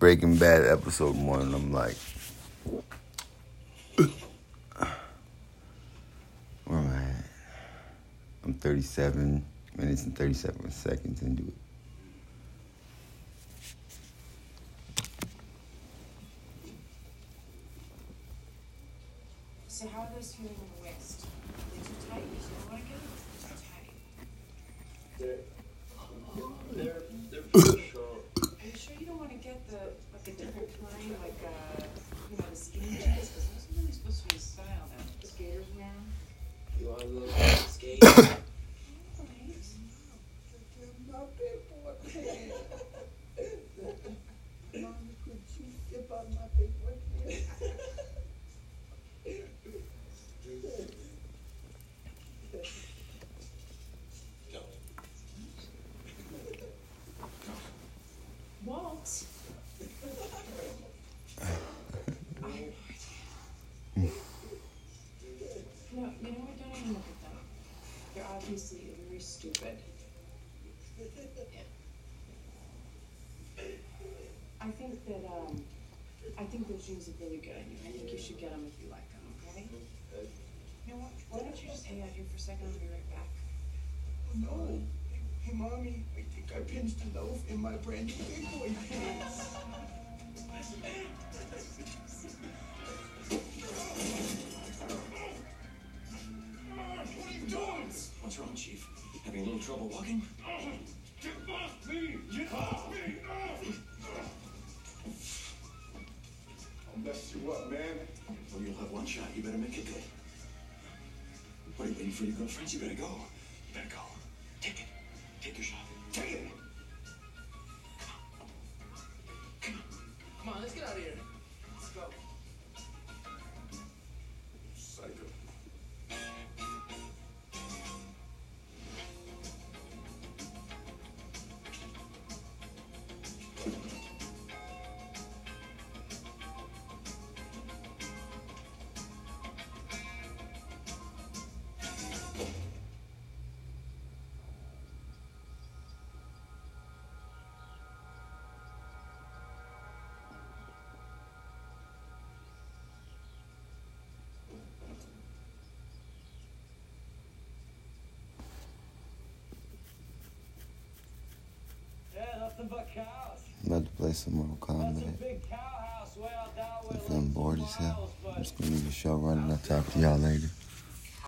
Breaking Bad episode one, and I'm like, where am I at? I'm 37 minutes and 37 seconds into it. So how are those feeling in the waist? They're too tight. You don't want to get them too tight. They're, they're, they're Walt. No, you know what? Don't even look at them. They're obviously very stupid. Yeah. I think that um, I think those jeans are really good on you. I think you should get them if you like them. Okay. You know what? Why don't you just hang out here for a second? I'll be right back. Oh no. Hey, mommy, I think I pinched a loaf in my brand new big boy pants. What's wrong, Chief? Having a little trouble walking? Oh, Get off me! Get off me! I'll mess you up, man. Well, you'll have one shot. You better make it good. What are you waiting for your girlfriends? You better go. You better go. Take it. Take your shot. Take it. Come on. Come on, let's get out of here. I'm about to play some Mortal Kombat. If I'm bored as hell, I'm just gonna leave the show running. I'll talk to y'all later.